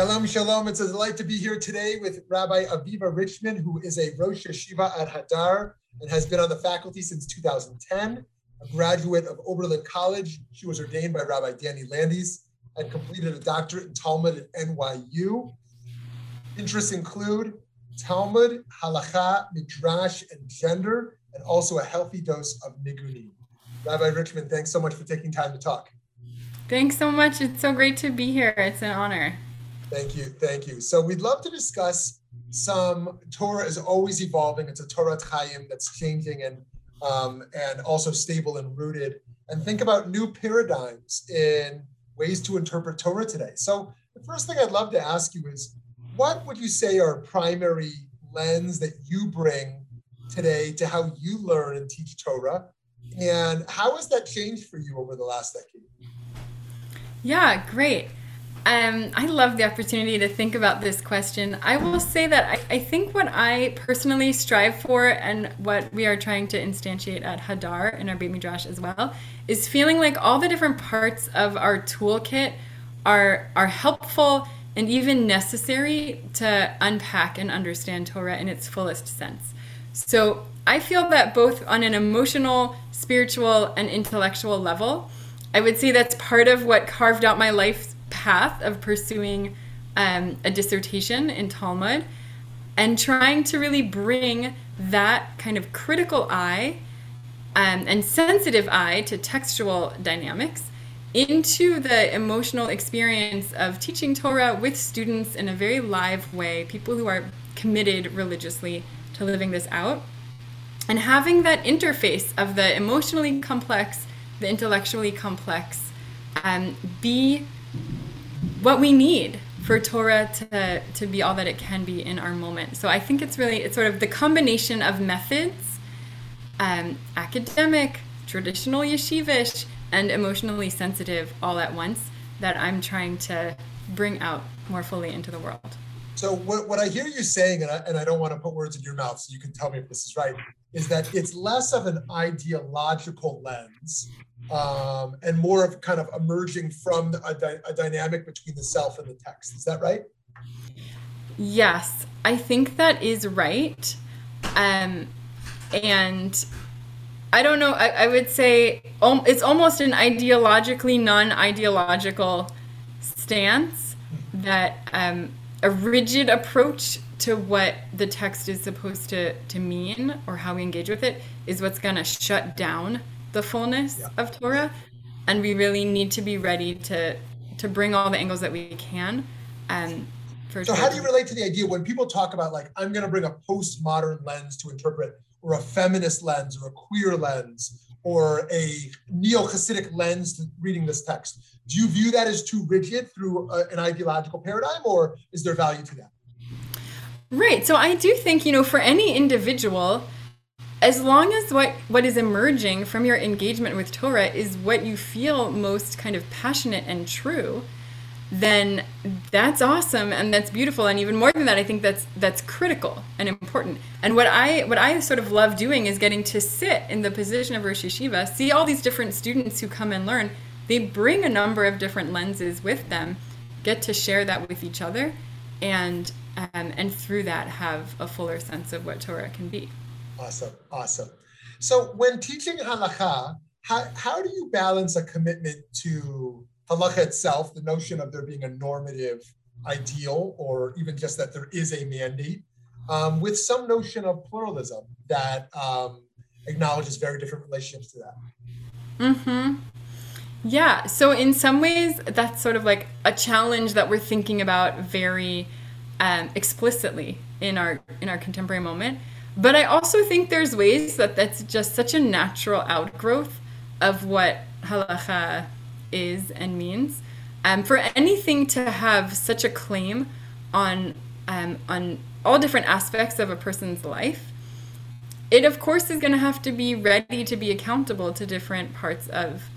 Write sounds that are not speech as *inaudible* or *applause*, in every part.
Shalom, shalom. It's a delight to be here today with Rabbi Aviva Richman, who is a Rosh Yeshiva at Hadar and has been on the faculty since 2010. A graduate of Oberlin College, she was ordained by Rabbi Danny Landes and completed a doctorate in Talmud at NYU. Interests include Talmud, Halacha, Midrash, and gender, and also a healthy dose of Nigunim. Rabbi Richman, thanks so much for taking time to talk. Thanks so much. It's so great to be here. It's an honor. Thank you. Thank you. So we'd love to discuss some Torah is always evolving. It's a Torah Chaim that's changing and um, and also stable and rooted. And think about new paradigms in ways to interpret Torah today. So the first thing I'd love to ask you is, what would you say are primary lens that you bring today to how you learn and teach Torah, and how has that changed for you over the last decade? Yeah, great. Um, I love the opportunity to think about this question. I will say that I, I, think what I personally strive for and what we are trying to instantiate at Hadar in our Beit Midrash as well is feeling like all the different parts of our toolkit are are helpful and even necessary to unpack and understand Torah in its fullest sense. So I feel that both on an emotional, spiritual, and intellectual level, I would say that's part of what carved out my life path of pursuing um, a dissertation in Talmud and trying to really bring that kind of critical eye um, and sensitive eye to textual dynamics into the emotional experience of teaching Torah with students in a very live way, people who are committed religiously to living this out, and having that interface of the emotionally complex, the intellectually complex, um, be what we need for Torah to, to be all that it can be in our moment. So I think it's really, it's sort of the combination of methods, um, academic, traditional yeshivish, and emotionally sensitive all at once that I'm trying to bring out more fully into the world. So what, what I hear you saying, and I, and I don't want to put words in your mouth, so you can tell me if this is right, is that it's less of an ideological lens um, and more of kind of emerging from a, di- a dynamic between the self and the text. Is that right? Yes, I think that is right. Um, and I don't know, I, I would say um, it's almost an ideologically non ideological stance that um, a rigid approach to what the text is supposed to, to mean or how we engage with it is what's going to shut down the fullness yeah. of Torah, and we really need to be ready to to bring all the angles that we can. Um, for so, how do you relate to the idea when people talk about like I'm going to bring a postmodern lens to interpret, or a feminist lens, or a queer lens, or a neo-Hasidic lens to reading this text? Do you view that as too rigid through a, an ideological paradigm, or is there value to that? Right. So I do think you know for any individual as long as what what is emerging from your engagement with Torah is what you feel most kind of passionate and true, then that's awesome and that's beautiful and even more than that I think that's that's critical and important. And what I what I sort of love doing is getting to sit in the position of Rosh Yeshiva, see all these different students who come and learn. They bring a number of different lenses with them, get to share that with each other and um, and through that have a fuller sense of what Torah can be. Awesome, awesome. So when teaching halacha, how, how do you balance a commitment to halacha itself, the notion of there being a normative ideal, or even just that there is a mandate, um, with some notion of pluralism that um, acknowledges very different relationships to that? Mm-hmm. Yeah. So in some ways, that's sort of like a challenge that we're thinking about very um, explicitly in our in our contemporary moment. But I also think there's ways that that's just such a natural outgrowth of what halacha is and means. Um, for anything to have such a claim on um, on all different aspects of a person's life, it of course is going to have to be ready to be accountable to different parts of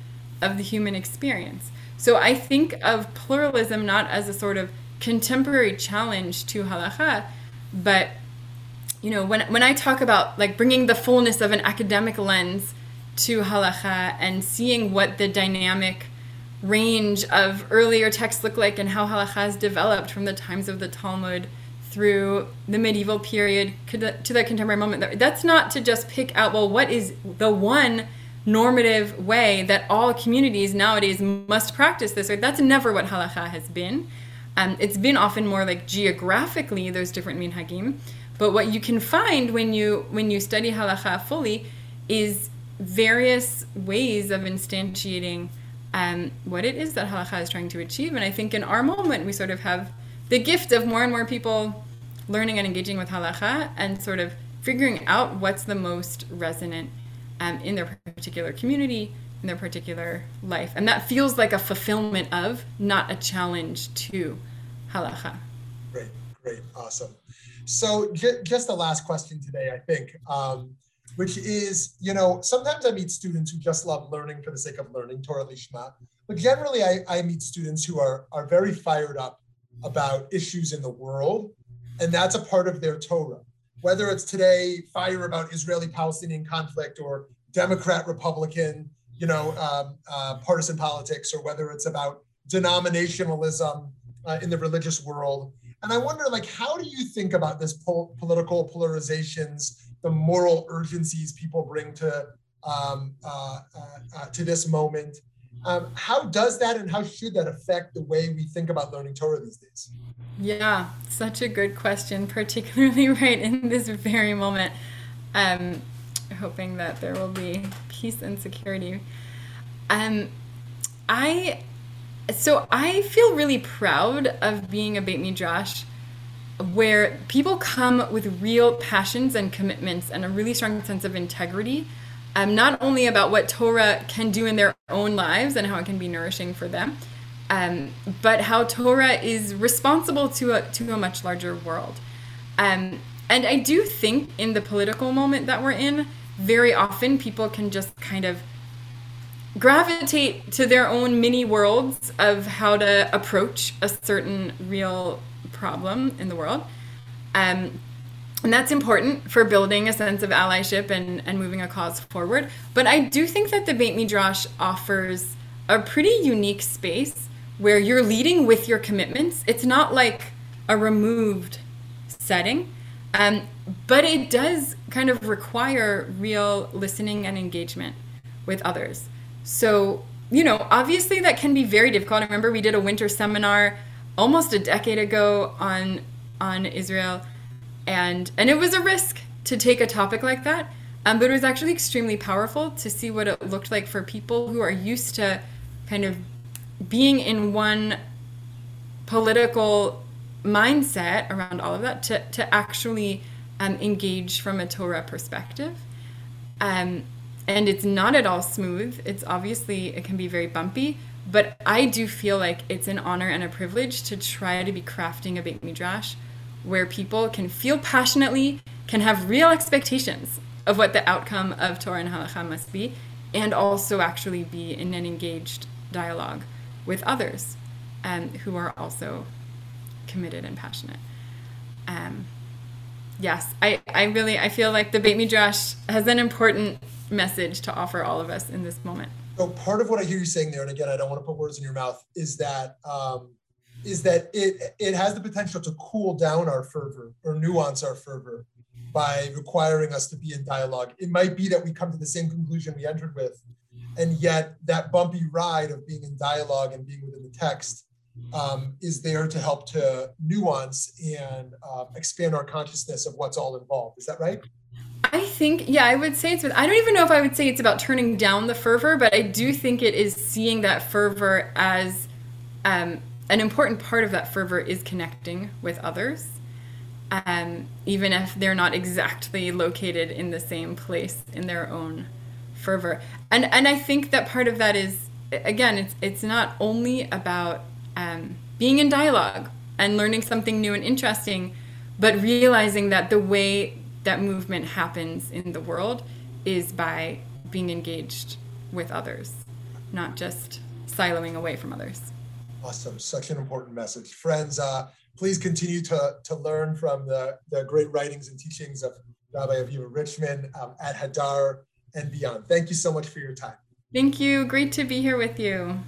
of the human experience. So I think of pluralism not as a sort of contemporary challenge to halacha, but you know, when when I talk about like bringing the fullness of an academic lens to halacha and seeing what the dynamic range of earlier texts look like and how halacha has developed from the times of the Talmud through the medieval period to the contemporary moment. That's not to just pick out, well, what is the one normative way that all communities nowadays must practice this. Right? That's never what halacha has been. Um, it's been often more like geographically there's different minhagim, but what you can find when you when you study halacha fully is various ways of instantiating um, what it is that halacha is trying to achieve. And I think in our moment we sort of have the gift of more and more people learning and engaging with halacha and sort of figuring out what's the most resonant um, in their particular community, in their particular life. And that feels like a fulfillment of, not a challenge to halacha. Great, great, awesome. So, j- just the last question today, I think, um, which is you know, sometimes I meet students who just love learning for the sake of learning, Torah Lishma. But generally, I, I meet students who are, are very fired up about issues in the world, and that's a part of their Torah whether it's today fire about Israeli-Palestinian conflict or Democrat Republican, you know, um, uh, partisan politics, or whether it's about denominationalism uh, in the religious world. And I wonder, like, how do you think about this pol- political polarizations, the moral urgencies people bring to um, uh, uh, uh to this moment? Um, how does that and how should that affect the way we think about learning Torah these days? Yeah, such a good question, *laughs* particularly right in this very moment. Um, hoping that there will be peace and security. Um, I so I feel really proud of being a Beit Midrash where people come with real passions and commitments and a really strong sense of integrity, um, not only about what Torah can do in their own lives and how it can be nourishing for them, um, but how Torah is responsible to a, to a much larger world. Um, and I do think in the political moment that we're in, very often people can just kind of gravitate to their own mini worlds of how to approach a certain real problem in the world. Um, and that's important for building a sense of allyship and, and moving a cause forward. But I do think that the Beit Midrash offers a pretty unique space where you're leading with your commitments. It's not like a removed setting, um, but it does kind of require real listening and engagement with others. So, you know, obviously that can be very difficult. I remember we did a winter seminar almost a decade ago on on Israel, and and it was a risk to take a topic like that. Um, but it was actually extremely powerful to see what it looked like for people who are used to kind of being in one political mindset around all of that to, to actually um, engage from a Torah perspective. Um, and it's not at all smooth. It's obviously, it can be very bumpy, but I do feel like it's an honor and a privilege to try to be crafting a Beit Midrash where people can feel passionately, can have real expectations of what the outcome of Torah and Halacha must be, and also actually be in an engaged dialogue with others um, who are also committed and passionate. Um, yes, I, I really I feel like the Beit Midrash has an important message to offer all of us in this moment. So part of what I hear you saying there, and again, I don't want to put words in your mouth, is that um, is that it it has the potential to cool down our fervor or nuance our fervor by requiring us to be in dialogue. It might be that we come to the same conclusion we entered with, and yet that bumpy ride of being in dialogue and being within the text um, is there to help to nuance and uh, expand our consciousness of what's all involved. Is that right? I think, yeah, I would say it's. I don't even know if I would say it's about turning down the fervor, but I do think it is seeing that fervor as um, an important part of that fervor is connecting with others, um, even if they're not exactly located in the same place in their own fervor. And and I think that part of that is again, it's it's not only about um, being in dialogue and learning something new and interesting, but realizing that the way that movement happens in the world is by being engaged with others, not just siloing away from others. Awesome. Such an important message. Friends, uh, please continue to, to learn from the, the great writings and teachings of Rabbi Aviva Richman um, at Hadar and beyond. Thank you so much for your time. Thank you. Great to be here with you.